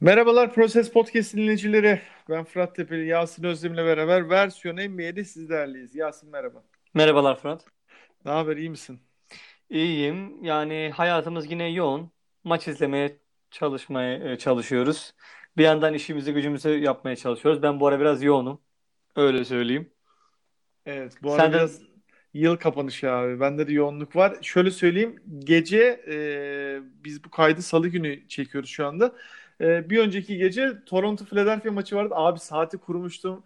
Merhabalar Proses Podcast dinleyicileri. Ben Fırat Tepeli, Yasin Özdem'le beraber versiyon NBA'de sizlerleyiz. Yasin merhaba. Merhabalar Fırat. Ne haber, iyi misin? İyiyim. Yani hayatımız yine yoğun. Maç izlemeye çalışmaya e, çalışıyoruz. Bir yandan işimizi gücümüzü yapmaya çalışıyoruz. Ben bu ara biraz yoğunum. Öyle söyleyeyim. Evet, bu ara Sen de biraz yıl kapanışı abi. Bende de yoğunluk var. Şöyle söyleyeyim, gece e, biz bu kaydı Salı günü çekiyoruz şu anda. E, bir önceki gece Toronto Philadelphia maçı vardı. Abi saati kurmuştum.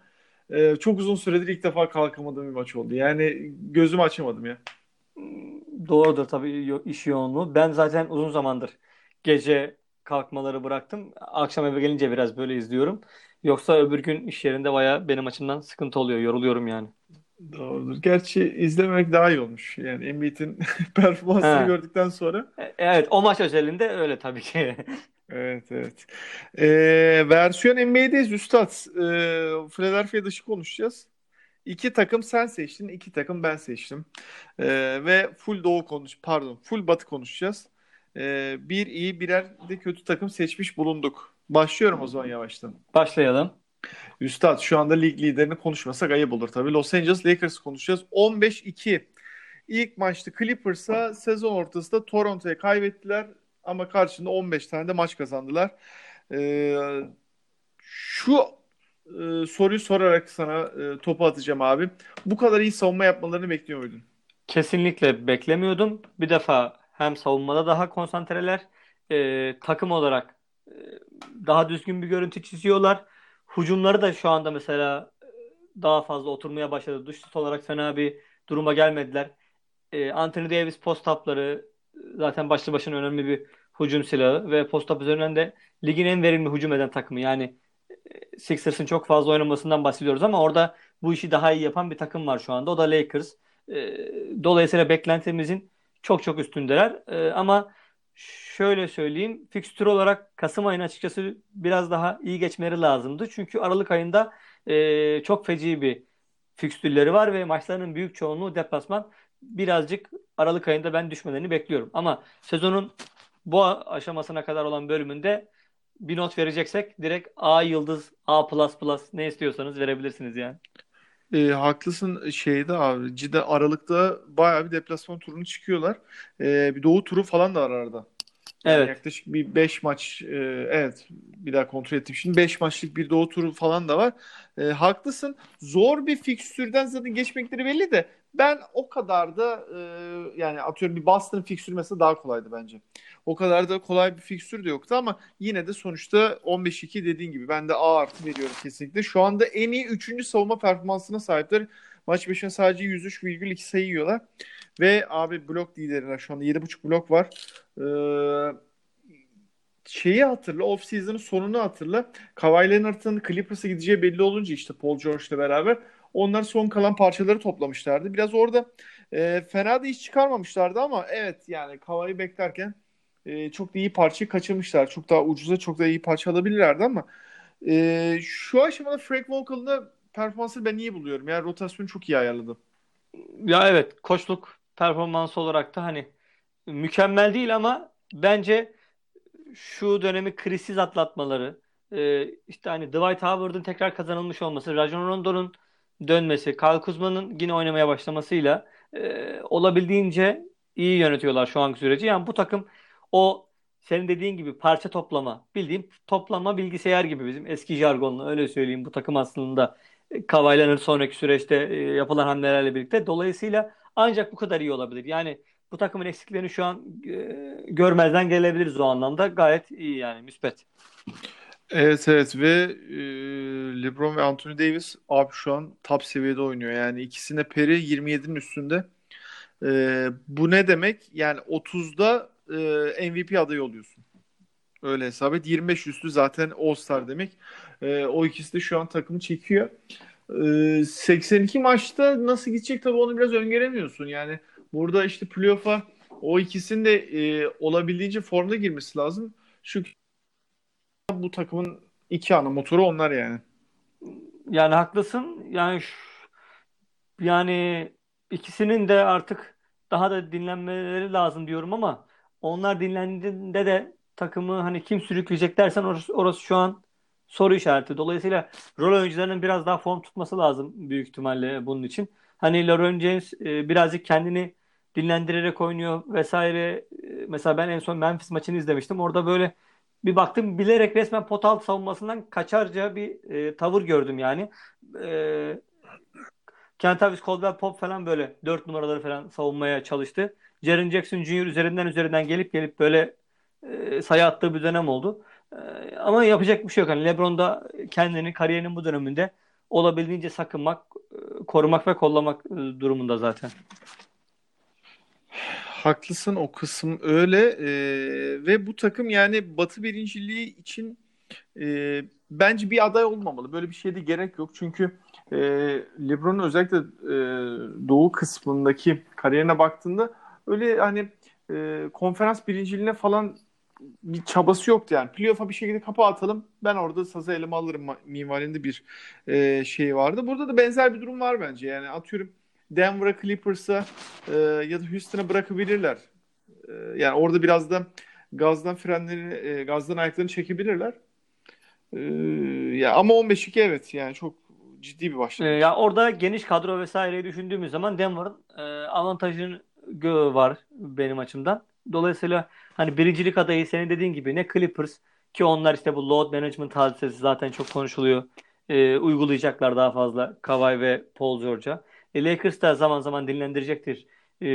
E, çok uzun süredir ilk defa kalkamadığım bir maç oldu. Yani gözümü açamadım ya. doğrudur tabii iş yoğunluğu. Ben zaten uzun zamandır gece kalkmaları bıraktım. Akşam eve gelince biraz böyle izliyorum. Yoksa öbür gün iş yerinde baya benim açımdan sıkıntı oluyor. Yoruluyorum yani. Doğrudur. Gerçi izlememek daha iyi olmuş. Yani Embiid'in performansını He. gördükten sonra. E- Evet o maç özelinde öyle tabii ki. Evet, evet. Ee, versiyon NBA'deyiz Üstad. Ee, Philadelphia dışı konuşacağız. İki takım sen seçtin, iki takım ben seçtim. Ee, ve full doğu konuş, pardon, full batı konuşacağız. Ee, bir iyi, birer de kötü takım seçmiş bulunduk. Başlıyorum o zaman yavaştan. Başlayalım. Üstad şu anda lig liderini konuşmasak ayıp olur tabii. Los Angeles Lakers konuşacağız. 15-2. İlk maçta Clippers'a sezon ortasında Toronto'ya kaybettiler ama karşında 15 tane de maç kazandılar. Ee, şu e, soruyu sorarak sana e, topu atacağım abi. Bu kadar iyi savunma yapmalarını bekliyor muydun? Kesinlikle beklemiyordum. Bir defa hem savunmada daha konsantreler, e, takım olarak e, daha düzgün bir görüntü çiziyorlar. Hücumları da şu anda mesela e, daha fazla oturmaya başladı. Dış olarak fena bir duruma gelmediler. E, Anthony Davis post-up'ları e, zaten başlı başına önemli bir hücum silahı ve post-up üzerinden de ligin en verimli hücum eden takımı. Yani e, Sixers'ın çok fazla oynamasından bahsediyoruz ama orada bu işi daha iyi yapan bir takım var şu anda. O da Lakers. E, dolayısıyla beklentimizin çok çok üstündeler. E, ama şöyle söyleyeyim, fikstür olarak Kasım ayının açıkçası biraz daha iyi geçmeleri lazımdı. Çünkü Aralık ayında e, çok feci bir fikstürleri var ve maçlarının büyük çoğunluğu deplasman. Birazcık Aralık ayında ben düşmelerini bekliyorum. Ama sezonun bu aşamasına kadar olan bölümünde bir not vereceksek direkt A yıldız, A plus plus ne istiyorsanız verebilirsiniz yani. E, haklısın şeyde abi. Cidden Aralık'ta bayağı bir deplasman turunu çıkıyorlar. E, bir doğu turu falan da var arada. Yani Evet. yaklaşık bir 5 maç e, evet bir daha kontrol ettim. Şimdi 5 maçlık bir doğu turu falan da var. E, haklısın. Zor bir fikstürden zaten geçmekleri belli de ben o kadar da e, yani atıyorum bir Boston fikstürü mesela daha kolaydı bence. O kadar da kolay bir fikstür de yoktu ama yine de sonuçta 15-2 dediğin gibi ben de A artı veriyorum kesinlikle. Şu anda en iyi 3. savunma performansına sahipler. Maç başına sadece 103,2 sayı yiyorlar. Ve abi blok liderine şu anda 7,5 blok var. Ee, şeyi hatırla, off season'ın sonunu hatırla. Kawhi Leonard'ın Clippers'a gideceği belli olunca işte Paul George'la beraber onlar son kalan parçaları toplamışlardı. Biraz orada e, fena da iş çıkarmamışlardı ama evet yani Kawhi'yi beklerken e, çok da iyi parçayı kaçırmışlar. Çok daha ucuza çok daha iyi parça alabilirlerdi ama e, şu aşamada Frank Vogel'ın da performansını ben iyi buluyorum. Yani rotasyonu çok iyi ayarladı. Ya evet koçluk performansı olarak da hani mükemmel değil ama bence şu dönemi krizsiz atlatmaları, e, işte hani Dwight Howard'ın tekrar kazanılmış olması, Rajon Rondo'nun dönmesi, Kyle Kuzma'nın yine oynamaya başlamasıyla e, olabildiğince iyi yönetiyorlar şu anki süreci. Yani bu takım o senin dediğin gibi parça toplama, bildiğim toplama bilgisayar gibi bizim eski jargonla öyle söyleyeyim bu takım aslında e, Leonard sonraki süreçte e, yapılan hamlelerle birlikte. Dolayısıyla ancak bu kadar iyi olabilir. Yani bu takımın eksiklerini şu an e, görmezden gelebiliriz o anlamda. Gayet iyi yani müspet. Evet evet ve e, LeBron ve Anthony Davis abi şu an top seviyede oynuyor. Yani ikisine peri 27'nin üstünde. E, bu ne demek? Yani 30'da e, MVP adayı oluyorsun. Öyle hesap et. 25 üstü zaten All-Star demek. E, o ikisi de şu an takımı çekiyor. E, 82 maçta nasıl gidecek tabii onu biraz öngöremiyorsun. Yani burada işte playoff'a o ikisinin de e, olabildiğince formda girmesi lazım. Şu bu takımın iki ana motoru onlar yani. Yani haklısın. Yani ş- yani ikisinin de artık daha da dinlenmeleri lazım diyorum ama onlar dinlendiğinde de takımı hani kim sürükleyecek dersen orası, orası şu an soru işareti. Dolayısıyla rol oyuncularının biraz daha form tutması lazım büyük ihtimalle bunun için. Hani LeBron James e, birazcık kendini dinlendirerek oynuyor vesaire. E, mesela ben en son Memphis maçını izlemiştim. Orada böyle bir baktım bilerek resmen pot altı savunmasından kaçarca bir e, tavır gördüm yani. E, Kentavis Caldwell Pop falan böyle dört numaraları falan savunmaya çalıştı. Jaren Jackson Jr. üzerinden üzerinden gelip gelip böyle e, sayı attığı bir dönem oldu. E, ama yapacak bir şey yok. Yani LeBron da kendini kariyerinin bu döneminde olabildiğince sakınmak, e, korumak ve kollamak e, durumunda zaten. Haklısın o kısım öyle ee, ve bu takım yani Batı birinciliği için e, bence bir aday olmamalı. Böyle bir şeye de gerek yok çünkü e, LeBron'un özellikle e, doğu kısmındaki kariyerine baktığında öyle hani e, konferans birinciliğine falan bir çabası yoktu yani. Playoff'a bir şekilde kapı atalım. Ben orada sazı elime alırım minvalinde bir e, şey vardı. Burada da benzer bir durum var bence. Yani atıyorum Denver'a, Clippers'a e, ya da Houston'a bırakabilirler. E, yani orada biraz da gazdan frenleri, e, gazdan ayaklarını çekebilirler. E, ya ama 15-2 evet yani çok ciddi bir başlangıç. E, ya orada geniş kadro vesaireyi düşündüğümüz zaman Denver'ın e, avantajını var benim açımdan. Dolayısıyla hani birincilik adayı senin dediğin gibi ne Clippers ki onlar işte bu load management hadisesi zaten çok konuşuluyor. E, uygulayacaklar daha fazla Kawhi ve Paul George'a. E, Lakers da zaman zaman dinlendirecektir e,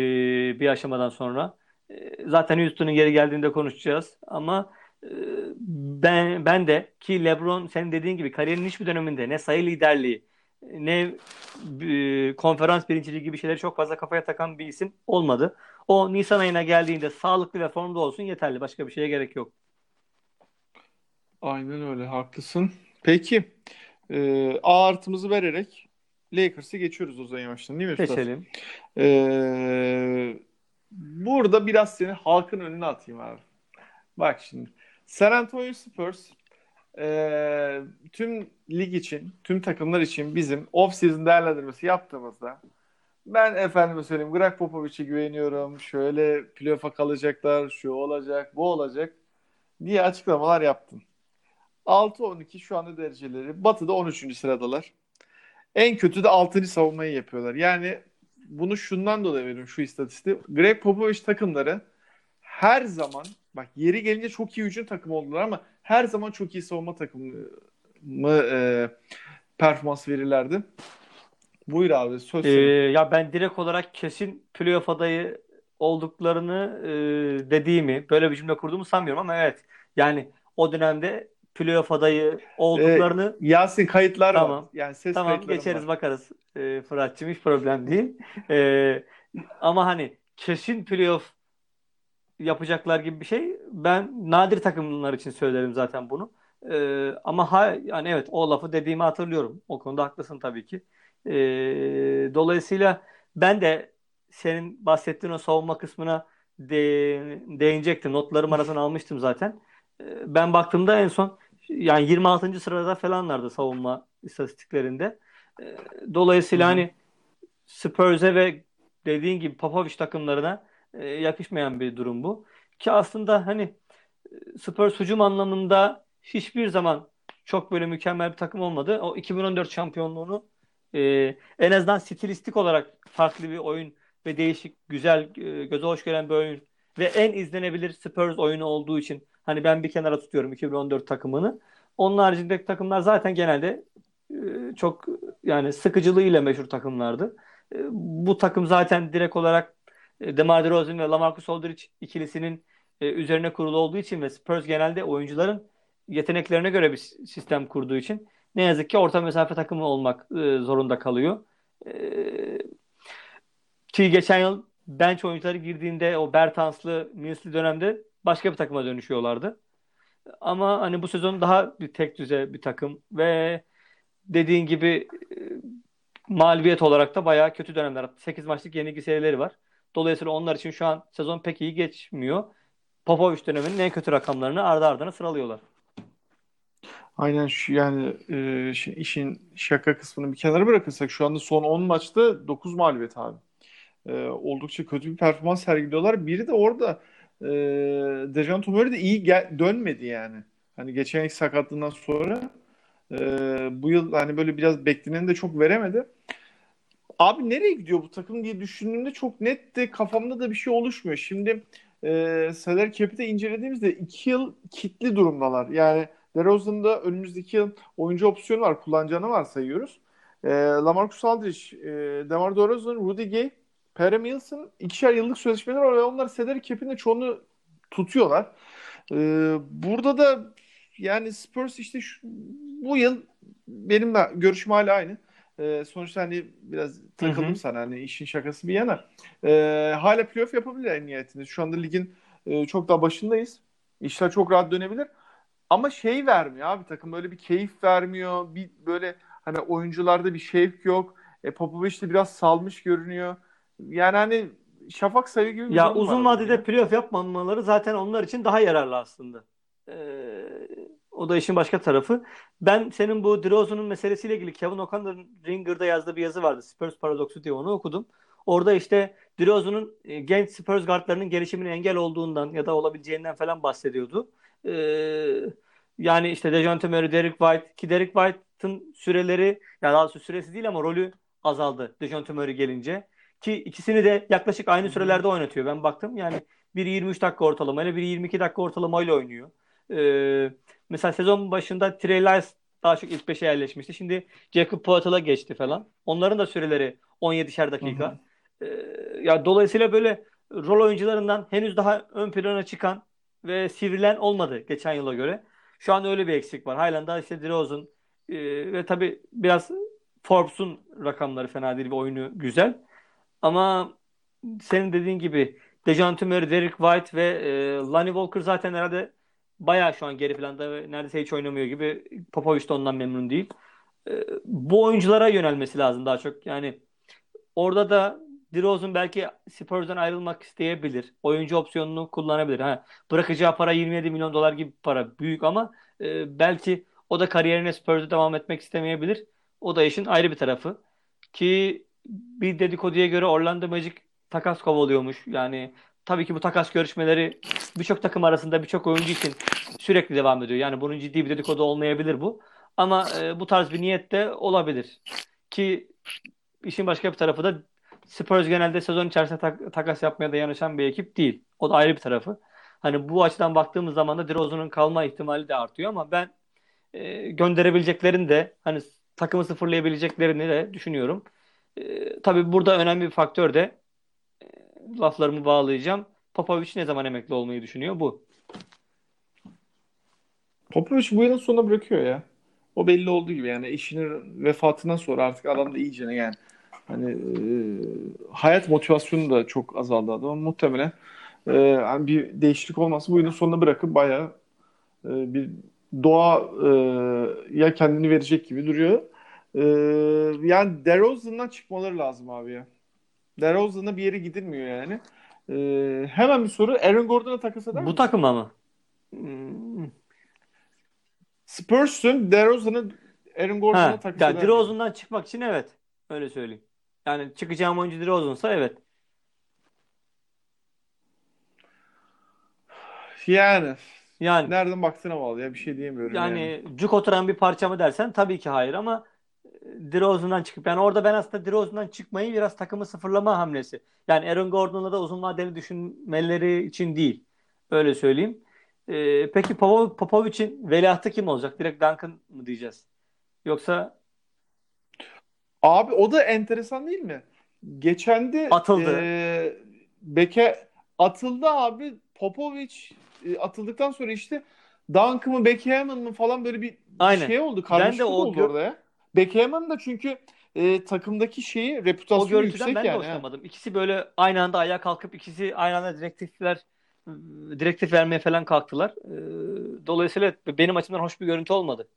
bir aşamadan sonra. E, zaten Houston'un geri geldiğinde konuşacağız ama e, ben ben de ki LeBron senin dediğin gibi kariyerin hiçbir döneminde ne sayı liderliği ne e, konferans birinciliği gibi şeyleri çok fazla kafaya takan bir isim olmadı. O Nisan ayına geldiğinde sağlıklı ve formda olsun yeterli. Başka bir şeye gerek yok. Aynen öyle haklısın. Peki e, A artımızı vererek Lakers'ı geçiyoruz o zaman yavaştan değil mi? Geçelim. E, burada biraz seni halkın önüne atayım abi. Bak şimdi. San Antonio Spurs e, tüm lig için, tüm takımlar için bizim off-season değerlendirmesi yaptığımızda ben efendime söyleyeyim Greg Popovich'e güveniyorum. Şöyle playoff'a kalacaklar, şu olacak, bu olacak diye açıklamalar yaptım. 6-12 şu anda dereceleri. Batı'da 13. sıradalar. En kötü de 6. savunmayı yapıyorlar. Yani bunu şundan dolayı veriyorum şu istatistiği. Greg Popovich takımları her zaman bak yeri gelince çok iyi hücum takımı oldular ama her zaman çok iyi savunma takımı e, performans verirlerdi. Buyur abi söz ee, ya ben direkt olarak kesin playoff adayı olduklarını e, dediğimi böyle bir cümle kurduğumu sanmıyorum ama evet yani o dönemde playoff adayı olduklarını ee, Yasin kayıtlar tamam. var. Yani ses tamam geçeriz var. bakarız. E, Fırat'cığım hiç problem değil. E, ama hani kesin playoff yapacaklar gibi bir şey. Ben nadir takımlar için söylerim zaten bunu. E, ama ha, yani evet o lafı dediğimi hatırlıyorum. O konuda haklısın tabii ki. E, dolayısıyla ben de senin bahsettiğin o savunma kısmına de, değinecektim. Notlarım arasına almıştım zaten. E, ben baktığımda en son yani 26. sırada falanlardı savunma istatistiklerinde. E, dolayısıyla Hı-hı. hani Spurs'e ve dediğin gibi Popovich takımlarına e, yakışmayan bir durum bu. Ki aslında hani Spurs hücum anlamında hiçbir zaman çok böyle mükemmel bir takım olmadı. O 2014 şampiyonluğunu e, en azından stilistik olarak farklı bir oyun ve değişik, güzel, e, göze hoş gelen bir oyun ve en izlenebilir Spurs oyunu olduğu için hani ben bir kenara tutuyorum 2014 takımını. Onun haricindeki takımlar zaten genelde e, çok yani sıkıcılığıyla meşhur takımlardı. E, bu takım zaten direkt olarak e, DeMar DeRozan ve LaMarcus Aldridge ikilisinin üzerine kurulu olduğu için ve Spurs genelde oyuncuların yeteneklerine göre bir sistem kurduğu için ne yazık ki orta mesafe takımı olmak zorunda kalıyor. Ki geçen yıl bench oyuncuları girdiğinde o Bertanslı, Mills'li dönemde başka bir takıma dönüşüyorlardı. Ama hani bu sezon daha bir tek düze bir takım ve dediğin gibi e, mağlubiyet olarak da bayağı kötü dönemler. 8 maçlık yenilgi serileri var. Dolayısıyla onlar için şu an sezon pek iyi geçmiyor. Popovic döneminin en kötü rakamlarını ardı ardına sıralıyorlar. Aynen şu yani e, şey, işin şaka kısmını bir kenara bırakırsak şu anda son 10 maçta 9 mağlubiyet abi. E, oldukça kötü bir performans sergiliyorlar. Biri de orada e, Dejan Murray de iyi gel- dönmedi yani. Hani geçen yıl sakatlığından sonra e, bu yıl hani böyle biraz bekleneni de çok veremedi. Abi nereye gidiyor bu takım diye düşündüğümde çok net de kafamda da bir şey oluşmuyor. Şimdi e, salary cap'i de incelediğimizde iki yıl kitli durumdalar. Yani DeRozan'da önümüzdeki yıl oyuncu opsiyonu var. Kullanacağını varsayıyoruz. E, Lamarcus Aldridge, e, DeMar DeRozan, Rudy Gay, Perry Mills'ın ikişer yıllık sözleşmeleri var ve onlar salary cap'in de çoğunu tutuyorlar. E, burada da yani Spurs işte şu, bu yıl benim de görüşüm hala aynı. E, sonuçta hani biraz takıldım Hı hı. sana hani işin şakası bir yana. E, hala playoff yapabilir en nihayetinde. Şu anda ligin e, çok daha başındayız. İşler çok rahat dönebilir. Ama şey vermiyor abi takım böyle bir keyif vermiyor. Bir böyle hani oyuncularda bir şevk yok. E, Popovic de biraz salmış görünüyor. Yani hani şafak sayı gibi bir Ya durum var uzun adamın vadede ya. playoff yapmamaları zaten onlar için daha yararlı aslında. Ee, o da işin başka tarafı. Ben senin bu DeRozan'ın meselesiyle ilgili Kevin O'Connor'ın Ringer'da yazdığı bir yazı vardı. Spurs Paradoksu diye onu okudum. Orada işte DeRozan'ın e, genç Spurs guardlarının gelişimine engel olduğundan ya da olabileceğinden falan bahsediyordu. Ee, yani işte Dejounte Murray, Derek White ki Derek White'ın süreleri ya daha süresi değil ama rolü azaldı Dejounte Murray gelince. Ki ikisini de yaklaşık aynı sürelerde oynatıyor. Ben baktım yani biri 23 dakika ortalamayla biri 22 dakika ortalamayla oynuyor. Ee, mesela sezon başında Trey Lyles daha çok ilk 5'e yerleşmişti. Şimdi Jacob Poeltl'a geçti falan. Onların da süreleri 17'şer Hı hı. dakika. Ee, ya dolayısıyla böyle rol oyuncularından henüz daha ön plana çıkan ve sivrilen olmadı geçen yıla göre. Şu an öyle bir eksik var. Halen daha işte DeRozan e, ve tabii biraz Forbes'un rakamları fena değil ve oyunu güzel. Ama senin dediğin gibi Dejounte Murray, Derek White ve e, Lonnie Walker zaten herhalde bayağı şu an geri planda ve neredeyse hiç oynamıyor gibi. Popovich de ondan memnun değil. E, bu oyunculara yönelmesi lazım daha çok. Yani orada da DeRozan belki Spurs'dan ayrılmak isteyebilir. Oyuncu opsiyonunu kullanabilir. Ha, bırakacağı para 27 milyon dolar gibi para. Büyük ama e, belki o da kariyerine Spurs'da devam etmek istemeyebilir. O da işin ayrı bir tarafı. Ki bir dedikoduya göre Orlando Magic takas kovalıyormuş. Yani tabii ki bu takas görüşmeleri birçok takım arasında birçok oyuncu için sürekli devam ediyor. Yani bunun ciddi bir dedikodu olmayabilir bu. Ama e, bu tarz bir niyet de olabilir. Ki işin başka bir tarafı da Spurs genelde sezon içerisinde tak- takas yapmaya da yanaşan bir ekip değil. O da ayrı bir tarafı. Hani bu açıdan baktığımız zaman da DeRozan'ın kalma ihtimali de artıyor ama ben e, gönderebileceklerini de hani takımı sıfırlayabileceklerini de düşünüyorum. E, tabii burada önemli bir faktör de e, laflarımı bağlayacağım. Popovic ne zaman emekli olmayı düşünüyor? Bu. Popovic bu yılın sonuna bırakıyor ya. O belli olduğu gibi yani eşinin vefatından sonra artık adam da iyicene yani hani e, hayat motivasyonu da çok azaldı adamın muhtemelen e, hani bir değişiklik olmazsa bu yılın sonuna bırakıp bayağı e, bir doğa e, ya kendini verecek gibi duruyor. E, yani DeRozan'dan çıkmaları lazım abi ya. DeRozan'a bir yere gidilmiyor yani. E, hemen bir soru. Aaron Gordon'a takas eder Bu misin? takıma mı? Hmm. Spurs'un DeRozan'ı Aaron Gordon'a takas eder? DeRozan'dan çıkmak için evet. Öyle söyleyeyim. Yani çıkacağım oyuncu DeRozan'sa evet. Yani Yani nereden baktığına bağlı ya bir şey diyemiyorum yani. yani cuk oturan bir parça mı dersen tabii ki hayır ama DeRozan'dan çıkıp yani orada ben aslında DeRozan'dan çıkmayı biraz takımı sıfırlama hamlesi. Yani Aaron Gordon'la da uzun vadeli düşünmeleri için değil. Öyle söyleyeyim. Ee, peki Popov- Popovic'in veliahtı kim olacak? Direkt Duncan mı diyeceğiz? Yoksa Abi o da enteresan değil mi? Geçen de atıldı. e, Beke atıldı abi Popovic e, atıldıktan sonra işte Duncan mı Beckham'ın mı falan böyle bir Aynen. şey oldu. Ben de o oldu orada ya. Beckham'ın da çünkü e, takımdaki şeyi O reputasyonu görüntüden yüksek ben de yani. hoşlanmadım. İkisi böyle aynı anda ayağa kalkıp ikisi aynı anda direktifler direktif vermeye falan kalktılar. Ee, Dolayısıyla benim açımdan hoş bir görüntü olmadı.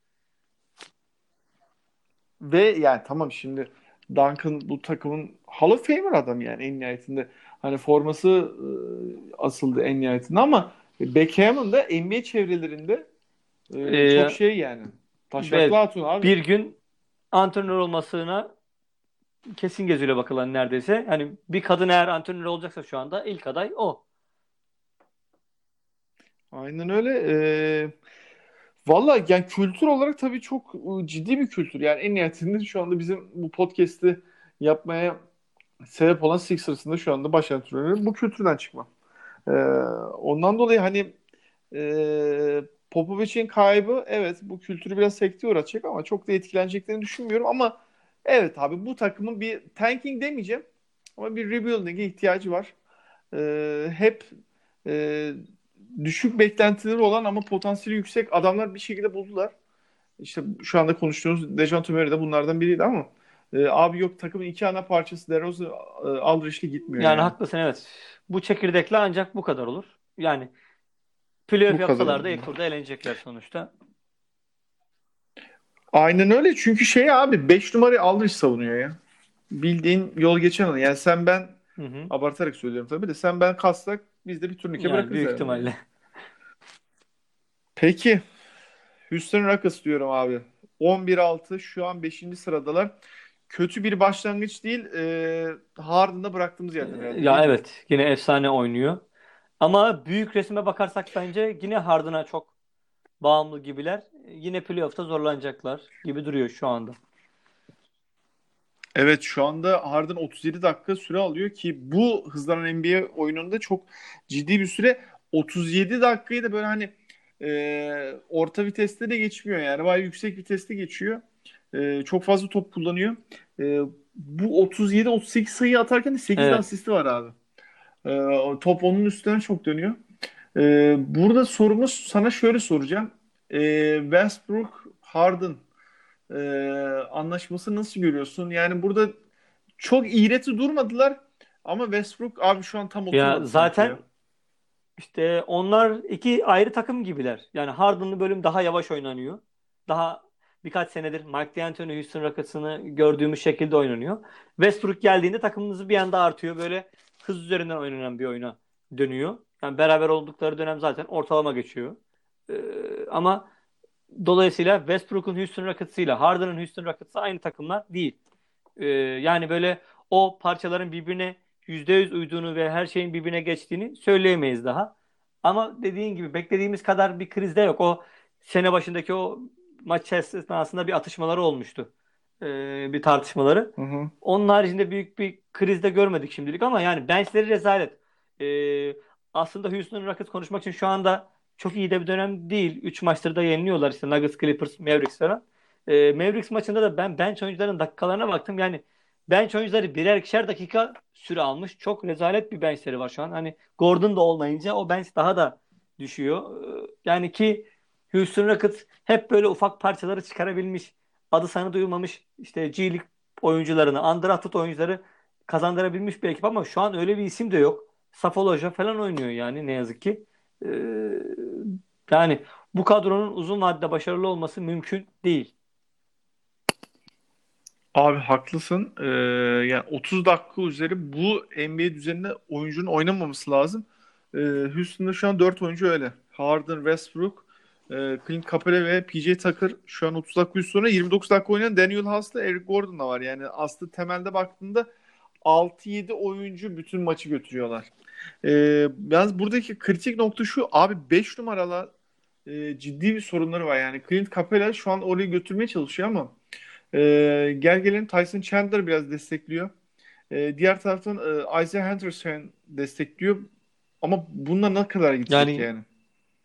Ve yani tamam şimdi Duncan bu takımın Hall of Famer adam yani en nihayetinde. Hani forması e, asıldı en nihayetinde ama Beckham'ın da NBA çevrelerinde e, Ee, çok şey yani. Taşaklı evet, hatun abi. bir gün antrenör olmasına kesin gözüyle bakılan neredeyse. Hani bir kadın eğer antrenör olacaksa şu anda ilk aday o. Aynen öyle. Ee, valla yani kültür olarak tabii çok ıı, ciddi bir kültür. Yani en nihayetinde şu anda bizim bu podcast'i yapmaya sebep olan Sixers'ın da şu anda baş antrenörü bu kültürden çıkma. Ee, ondan dolayı hani e, Popovic'in kaybı evet bu kültürü biraz sekteye uğratacak ama çok da etkileneceklerini düşünmüyorum ama evet abi bu takımın bir tanking demeyeceğim ama bir rebuilding'e ihtiyacı var. Ee, hep e, düşük beklentileri olan ama potansiyeli yüksek adamlar bir şekilde buldular. İşte şu anda konuştuğumuz Dejounte Murray de bunlardan biriydi ama e, abi yok takımın iki ana parçası DeRozan e, Aldridge'le gitmiyor Yani yani. haklısın evet. Bu çekirdekle ancak bu kadar olur. Yani playoff yapsalar da ilk turda elenecekler sonuçta. Aynen öyle çünkü şey abi 5 numarayı Aldridge savunuyor ya. Bildiğin yol geçen adam. Yani sen ben Hı hı. abartarak söylüyorum tabii de sen ben kassak biz de bir turnike Yani bırakırız büyük yani. ihtimalle. Peki Houston Rockets diyorum abi. 11-6 şu an 5. sıradalar. Kötü bir başlangıç değil. E, Harden'da bıraktığımız yerden. Ya evet yine efsane oynuyor. Ama büyük resme bakarsak bence yine Harden'a çok bağımlı gibiler. Yine playoff'ta zorlanacaklar gibi duruyor şu anda. Evet şu anda Harden 37 dakika süre alıyor ki bu hızlanan NBA oyununda çok ciddi bir süre. 37 dakikayı da böyle hani e, orta viteste de geçmiyor yani bayağı yüksek viteste geçiyor. E, çok fazla top kullanıyor. E, bu 37-38 sayı atarken de 8 Evet. asisti var abi. E, top onun üstünden çok dönüyor. E, burada sorumuz sana şöyle soracağım. E, Westbrook Harden e, anlaşması nasıl görüyorsun? Yani burada çok iğreti durmadılar ama Westbrook abi şu an tam Ya oturmadı sanki zaten ya. işte onlar iki ayrı takım gibiler. Yani Harden'lı bölüm daha yavaş oynanıyor. Daha birkaç senedir Mike D'Antoni Houston Rockets'ını gördüğümüz şekilde oynanıyor. Westbrook geldiğinde takımınız bir anda artıyor. Böyle hız üzerinden oynanan bir oyuna dönüyor. Yani beraber oldukları dönem zaten ortalama geçiyor. Ee, ama dolayısıyla Westbrook'un Houston Rockets'ıyla Harden'ın Houston Rockets'ı aynı takımlar değil. Ee, yani böyle o parçaların birbirine %100 uyduğunu ve her şeyin birbirine geçtiğini söyleyemeyiz daha. Ama dediğin gibi beklediğimiz kadar bir krizde yok. O sene başındaki o maç esnasında bir atışmaları olmuştu. Ee, bir tartışmaları. Hı hı. Onun haricinde büyük bir krizde görmedik şimdilik ama yani benchleri rezalet. Ee, aslında Houston Rockets konuşmak için şu anda çok iyi de bir dönem değil. 3 maçtır da yeniliyorlar işte Nuggets, Clippers, Mavericks falan. Ee, Mavericks maçında da ben bench oyuncuların dakikalarına baktım. Yani bench oyuncuları birer ikişer dakika süre almış. Çok rezalet bir benchleri var şu an. Hani Gordon da olmayınca o bench daha da düşüyor. Ee, yani ki Houston Rockets hep böyle ufak parçaları çıkarabilmiş. Adı sanı duyulmamış işte G League oyuncularını, undrafted oyuncuları kazandırabilmiş bir ekip ama şu an öyle bir isim de yok. Safoloja falan oynuyor yani ne yazık ki. Ee, yani bu kadronun uzun vadede başarılı olması mümkün değil. Abi haklısın. Ee, yani 30 dakika üzeri bu NBA düzeninde oyuncunun oynamaması lazım. Ee, Houston'da şu an 4 oyuncu öyle. Harden, Westbrook, e, Clint Capela ve PJ Tucker şu an 30 dakika üstü sonra 29 dakika oynayan Daniel House'la Eric Gordon da var. Yani aslında temelde baktığında 6-7 oyuncu bütün maçı götürüyorlar. Ee, yalnız buradaki kritik nokta şu abi 5 numaralı e, ciddi bir sorunları var. Yani Clint Capela şu an orayı götürmeye çalışıyor ama e, gel gelelim Tyson Chandler biraz destekliyor. E, diğer taraftan e, Isaiah Henderson destekliyor. Ama bununla ne kadar gidecek Yani yani?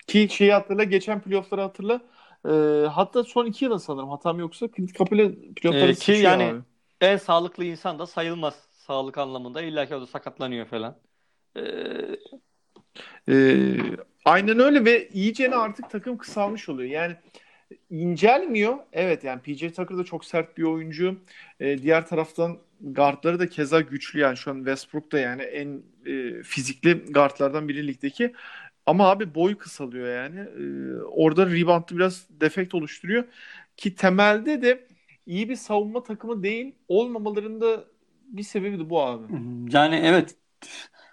Ki şeyi hatırla, geçen playoff'ları hatırla. E, hatta son iki yılın sanırım hatam yoksa Clint Capela playoff'lara e, ki yani abi. en sağlıklı insan da sayılmaz sağlık anlamında. İlla ki o da sakatlanıyor falan. Ee, E, aynen öyle ve iyicene artık takım kısalmış oluyor. Yani incelmiyor. Evet yani PJ Tucker da çok sert bir oyuncu. E, diğer taraftan guardları da keza güçlü yani şu an Westbrook da yani en e, fizikli guardlardan biri ligdeki. Ama abi boy kısalıyor yani. E, orada rebound'da biraz defekt oluşturuyor. Ki temelde de iyi bir savunma takımı değil. Olmamalarında bir sebebi de bu abi. Yani evet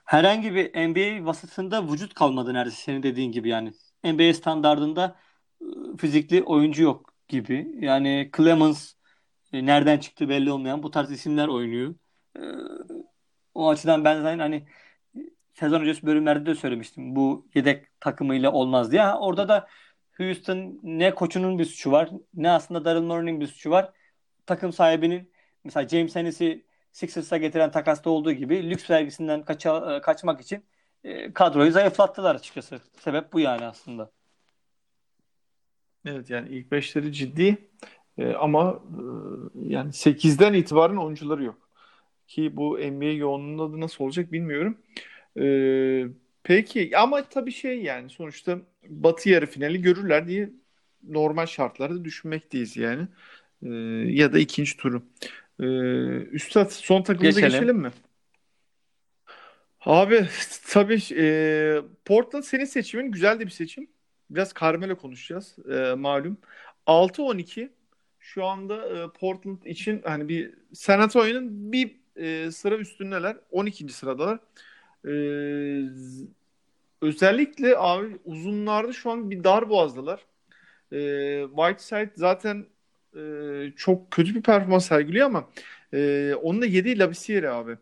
herhangi bir NBA vasıfında vücut kalmadı neredeyse senin dediğin gibi yani. NBA standardında ıı, fizikli oyuncu yok gibi. Yani Clemens e, nereden çıktı belli olmayan bu tarz isimler oynuyor. O açıdan ben zaten hani sezon öncesi bölümlerde de söylemiştim. Bu yedek takımıyla olmaz diye. orada da Houston ne koçunun bir suçu var ne aslında Daryl Morey'nin bir suçu var. Takım sahibinin mesela James Harris'i Sixers'a getiren takasta olduğu gibi lüks vergisinden kaça, kaçmak için e, kadroyu zayıflattılar açıkçası. Sebep bu yani aslında. Evet yani ilk beşleri ciddi e, ama e, yani 8'den itibaren oyuncuları yok. Ki bu NBA yoğunluğunda da nasıl olacak bilmiyorum. E, peki ama tabii şey yani sonuçta Batı yarı finali görürler diye normal şartlarda düşünmekteyiz yani. E, ya da ikinci turu. E, Üstad son takımımıza geçelim. geçelim mi? Abi tabii e, Portland senin seçimin güzel de bir seçim. Biraz Carmelo konuşacağız e, malum. 6-12 şu anda e, Portland için hani bir San Antonio'nun bir e, sıra üstündeler. 12. sıradalar. E, özellikle abi uzunlarda şu an bir dar boğazdalar. E, Whiteside zaten e, çok kötü bir performans sergiliyor ama e, onun da 7 Labissiere abi.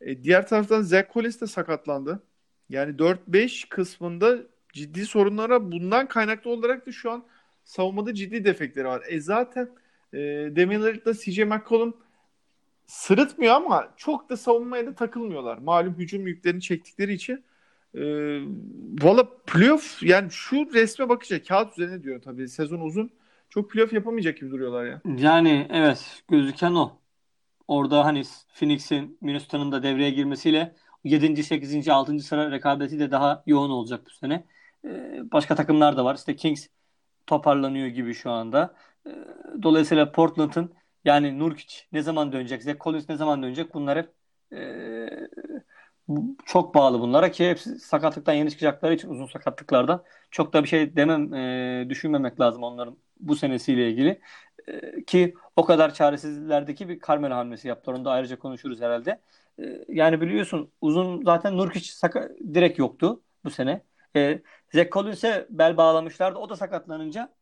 E, diğer taraftan Zach Collins de sakatlandı. Yani 4-5 kısmında ciddi sorunlara bundan kaynaklı olarak da şu an savunmada ciddi defekleri var. E zaten e, Damian Lillard'la CJ McCollum sırıtmıyor ama çok da savunmaya da takılmıyorlar. Malum hücum yüklerini çektikleri için. E, Valla playoff yani şu resme bakacak. Kağıt üzerine diyor tabii. Sezon uzun. Çok playoff yapamayacak gibi duruyorlar ya. Yani evet gözüken o. Orada hani Phoenix'in Minnesota'nın da devreye girmesiyle 7. 8. 6. sıra rekabeti de daha yoğun olacak bu sene. Ee, başka takımlar da var. İşte Kings toparlanıyor gibi şu anda. Ee, dolayısıyla Portland'ın yani Nurkic ne zaman dönecek, Zach Collins ne zaman dönecek bunlar hep e, çok bağlı bunlara ki hepsi sakatlıktan yeni çıkacakları için uzun sakatlıklardan çok da bir şey demem e, düşünmemek lazım onların bu senesiyle ilgili. E, ki o kadar çaresizlerdeki bir Carmelo hamlesi yaptılar. Onu da ayrıca konuşuruz herhalde. E, yani biliyorsun uzun zaten Nurkic saka- direkt yoktu bu sene. E, Zach Collins'e bel bağlamışlardı. O da sakatlanınca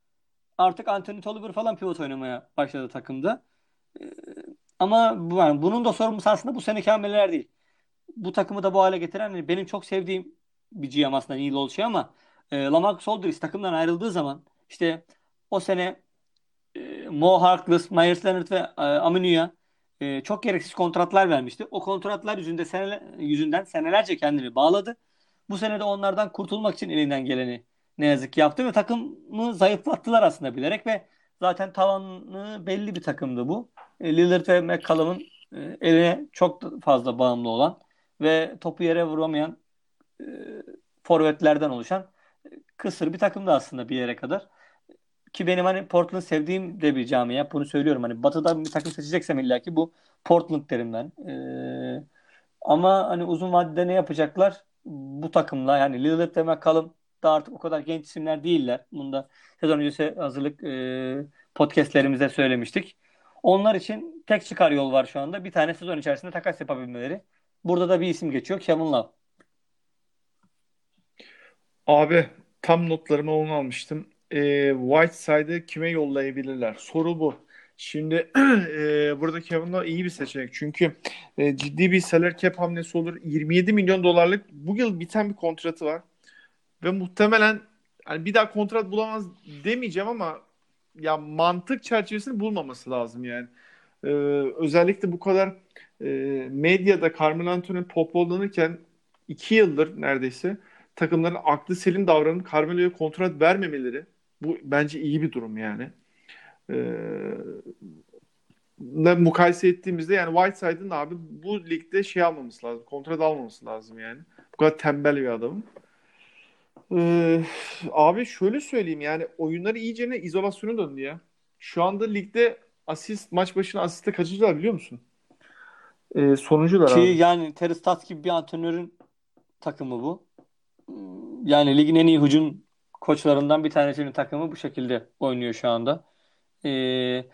artık Anthony Tolliver falan pivot oynamaya başladı takımda. E, ama bu, yani bunun da sorumlusu aslında bu seneki hamleler değil. Bu takımı da bu hale getiren hani benim çok sevdiğim bir GM aslında Neil Olshey ama e, Lamarcus Aldridge takımdan ayrıldığı zaman işte o sene e, Mo Harkless, Myers Leonard ve e, Aminu'ya e, çok gereksiz kontratlar vermişti. O kontratlar yüzünde seneler, yüzünden senelerce kendini bağladı. Bu sene de onlardan kurtulmak için elinden geleni ne yazık ki yaptı ve takımı zayıflattılar aslında bilerek ve zaten tavanı belli bir takımdı bu. E, Lillard ve McCollum'un e, eline çok fazla bağımlı olan ve topu yere vuramayan e, forvetlerden oluşan e, kısır bir takımdı aslında bir yere kadar. Ki benim hani Portland sevdiğim de bir camia. Bunu söylüyorum. Hani batıda bir takım seçeceksem illa ki bu Portland derim ben. Ee, ama hani uzun vadede ne yapacaklar? Bu takımla yani Lillard ve McCollum da artık o kadar genç isimler değiller. Bunu da sezon öncesi hazırlık e, podcastlerimizde söylemiştik. Onlar için tek çıkar yol var şu anda. Bir tane sezon içerisinde takas yapabilmeleri. Burada da bir isim geçiyor. Kevin Love. Abi tam notlarımı onu almıştım e, Whiteside'ı kime yollayabilirler? Soru bu. Şimdi e, burada Kevin Love iyi bir seçenek. Çünkü e, ciddi bir salary cap hamlesi olur. 27 milyon dolarlık bu yıl biten bir kontratı var. Ve muhtemelen yani bir daha kontrat bulamaz demeyeceğim ama ya mantık çerçevesini bulmaması lazım yani. Ee, özellikle bu kadar e, medyada Carmelo Anthony popollanırken iki yıldır neredeyse takımların aklı selim davranıp Carmelo'ya kontrat vermemeleri bu bence iyi bir durum yani. Ee, mukayese ettiğimizde yani Whiteside'ın abi bu ligde şey almaması lazım. Kontrat almaması lazım yani. Bu kadar tembel bir adamın. Ee, abi şöyle söyleyeyim yani oyunları iyice ne izolasyonu döndü ya. Şu anda ligde asist maç başına asiste kaçıcılar biliyor musun? Ee, sonuncular Ki abi. yani Terry Stotts gibi bir antrenörün takımı bu. Yani ligin en iyi hücum koçlarından bir tanesinin takımı bu şekilde oynuyor şu anda. Ee,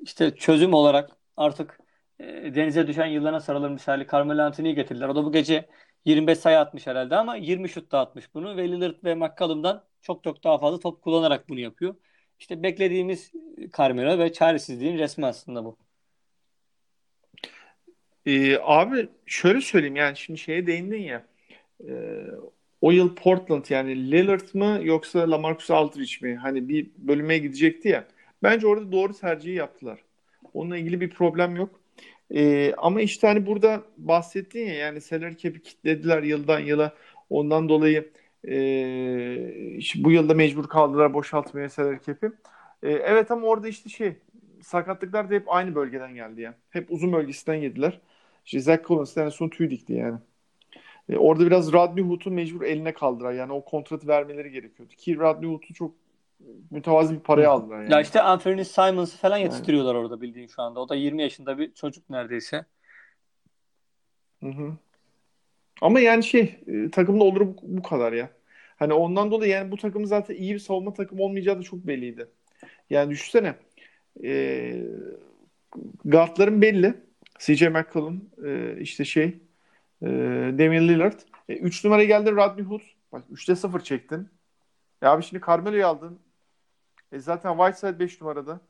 işte çözüm olarak artık e, denize düşen yıllarına sarılır misali Carmelo Anthony'yi getirdiler. O da bu gece 25 sayı atmış herhalde ama 20 şut da atmış bunu. Ve Lillard ve McCollum'dan çok çok daha fazla top kullanarak bunu yapıyor. İşte beklediğimiz Carmelo ve çaresizliğin resmi aslında bu. Ee, abi şöyle söyleyeyim yani şimdi şeye değindin ya e, o yıl Portland yani Lillard mı yoksa LaMarcus Aldridge mi? Hani bir bölüme gidecekti ya. Bence orada doğru tercihi yaptılar. Onunla ilgili bir problem yok. E, ama işte hani burada bahsettin ya yani salary cap'i kilitlediler yıldan yıla. Ondan dolayı e, işte bu yılda mecbur kaldılar boşaltmaya salary cap'i. E, evet ama orada işte şey sakatlıklar da hep aynı bölgeden geldi ya. Hep uzun bölgesinden yediler. İşte Zach Collins en son tüy dikti yani. E, orada biraz Rodney Hood'u mecbur eline kaldırar. Yani o kontratı vermeleri gerekiyordu. Ki Rodney Hood'u çok mütevazi bir paraya aldılar yani. Ya işte Anthony Simons'ı falan yetiştiriyorlar yani. orada bildiğin şu anda. O da 20 yaşında bir çocuk neredeyse. Hı hı. Ama yani şey e, takımda olur bu, bu kadar ya. Hani ondan dolayı yani bu takım zaten iyi bir savunma takımı olmayacağı da çok belliydi. Yani düşünsene e, guardların belli. CJ McCollum e, işte şey e, Damian Lillard. 3 e, numara geldi Rodney Hood. Bak 3'te 0 çektin. Ya abi şimdi Carmelo'yu aldın. E zaten Whiteside 5 numarada.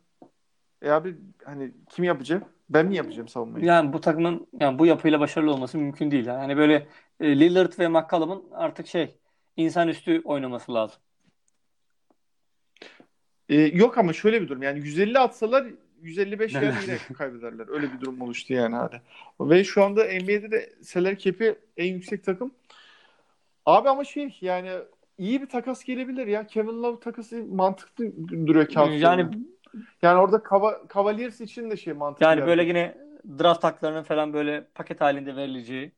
E abi hani kim yapacak? Ben mi yapacağım savunmayı? Yani bu takımın yani bu yapıyla başarılı olması mümkün değil. Yani böyle e, Lillard ve McCollum'un artık şey insanüstü oynaması lazım. E, yok ama şöyle bir durum. Yani 150 atsalar 155 yer yine kaybederler. Öyle bir durum oluştu yani hadi. Ve şu anda NBA'de de salary cap'i en yüksek takım. Abi ama şey yani iyi bir takas gelebilir ya. Kevin Love takası mantıklı duruyor kağıt. Yani yani orada Cava, Cavaliers için de şey mantıklı. Yani böyle yine draft haklarının falan böyle paket halinde verileceği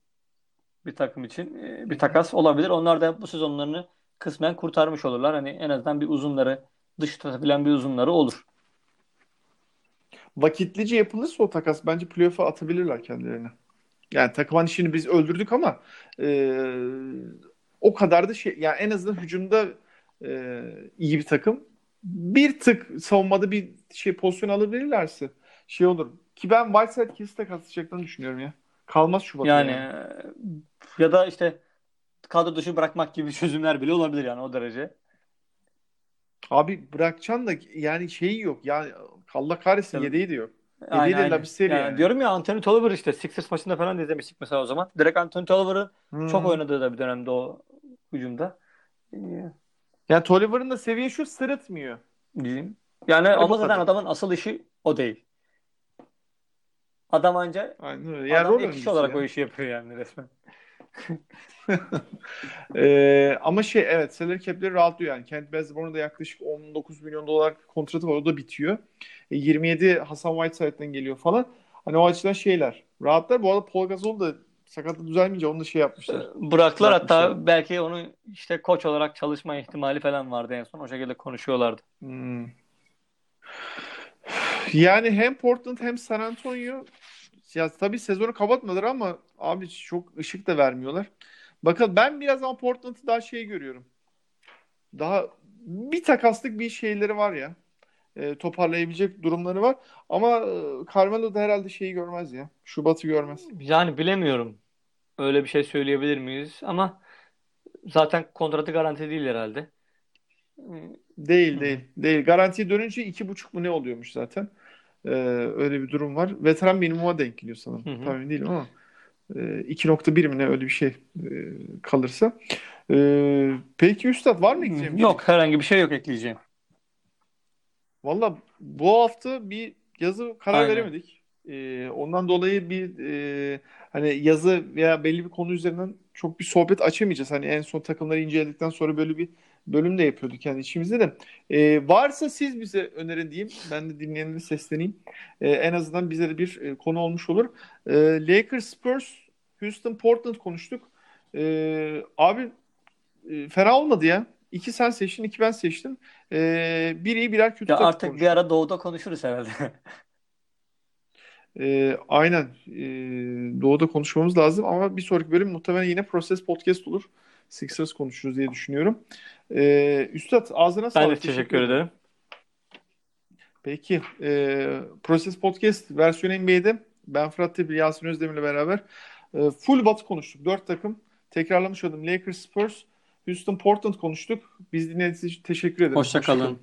bir takım için e, bir takas olabilir. Onlar da bu sezonlarını kısmen kurtarmış olurlar. Hani en azından bir uzunları dış tutabilen bir uzunları olur. Vakitlice yapılırsa o takas bence playoff'a atabilirler kendilerini. Yani takımın işini biz öldürdük ama e, o kadar da şey yani en azından hücumda e, iyi bir takım. Bir tık savunmada bir şey pozisyon alabilirlerse şey olur. Ki ben Whiteside kesin takaslayacaklarını düşünüyorum ya. Kalmaz Şubat'a yani, yani. ya da işte kadro dışı bırakmak gibi çözümler bile olabilir yani o derece. Abi bırakacaksın da yani şeyi yok. Yani Allah kahretsin evet. yedeği de yok. Yedeği de Labiseri yani, yani. Diyorum ya Anthony Tolliver işte Sixers maçında falan izlemiştik mesela o zaman. Direkt Anthony Tolliver'ın hmm. çok oynadığı da bir dönemde o hücumda. Yani Tolliver'ın da seviye şu sırıtmıyor. Diyeyim. Yani Öyle ama zaten adamın asıl işi o değil. Adam anca Aynen öyle. Yani adam ek kişi olarak ya. o işi yapıyor yani resmen. ee, ama şey evet salary cap'leri rahatlıyor yani. Kent Bazemore'un da yaklaşık 19 milyon dolar kontratı var. O da bitiyor. E, 27 Hasan Whiteside'den geliyor falan. Hani o açıdan şeyler. Rahatlar. Bu arada Paul Gasol da sakatlık düzelmeyince onu da şey yapmışlar. Bıraktılar. Bırakmışlar. hatta belki onu işte koç olarak çalışma ihtimali falan vardı en son. O şekilde konuşuyorlardı. Hmm. Yani hem Portland hem San Antonio ya tabii sezonu kapatmadılar ama abi çok ışık da vermiyorlar. Bakalım ben biraz ama Portland'ı daha şey görüyorum. Daha bir takaslık bir şeyleri var ya. E, toparlayabilecek durumları var. Ama e, Carmelo da herhalde şeyi görmez ya. Şubat'ı görmez. Yani bilemiyorum. Öyle bir şey söyleyebilir miyiz? Ama zaten kontratı garanti değil herhalde. Değil değil. Değil. Garantiye dönünce iki buçuk mu ne oluyormuş zaten. Ee, öyle bir durum var. Veteran minimuma denk geliyor sanırım. Hı hı. Tam değilim ama e, 2.1 mi ne öyle bir şey e, kalırsa. E, peki Üstad var mı ekleyeceğim? Yok herhangi bir şey yok ekleyeceğim. Valla bu hafta bir yazı karar Aynen. veremedik. E, ondan dolayı bir e, hani yazı veya belli bir konu üzerinden çok bir sohbet açamayacağız. Hani en son takımları inceledikten sonra böyle bir bölüm de yapıyorduk kendi içimizde de. E, varsa siz bize önerin diyeyim. Ben de dinleyenlere sesleneyim. E, en azından bize de bir e, konu olmuş olur. E, Lakers, Spurs, Houston, Portland konuştuk. E, abi e, fena olmadı ya. İki sen seçtin, iki ben seçtim. E, bir iyi birer kötü ya artık konuştuk. bir ara doğuda konuşuruz herhalde. E, aynen. E, doğuda konuşmamız lazım ama bir sonraki bölüm muhtemelen yine Proses Podcast olur. Sixers konuşuruz diye düşünüyorum. Ee, Üstad ağzına sağlık. Ben de teşekkür, teşekkür ederim. Peki. E, Proses Podcast versiyon NBA'de ben Fırat Tebil, Yasin Özdemir'le beraber e, full batı konuştuk. Dört takım. Tekrarlamış oldum. Lakers, Spurs, Houston, Portland konuştuk. Biz dinlediğiniz için teşekkür ederim. Hoşçakalın. Hoşça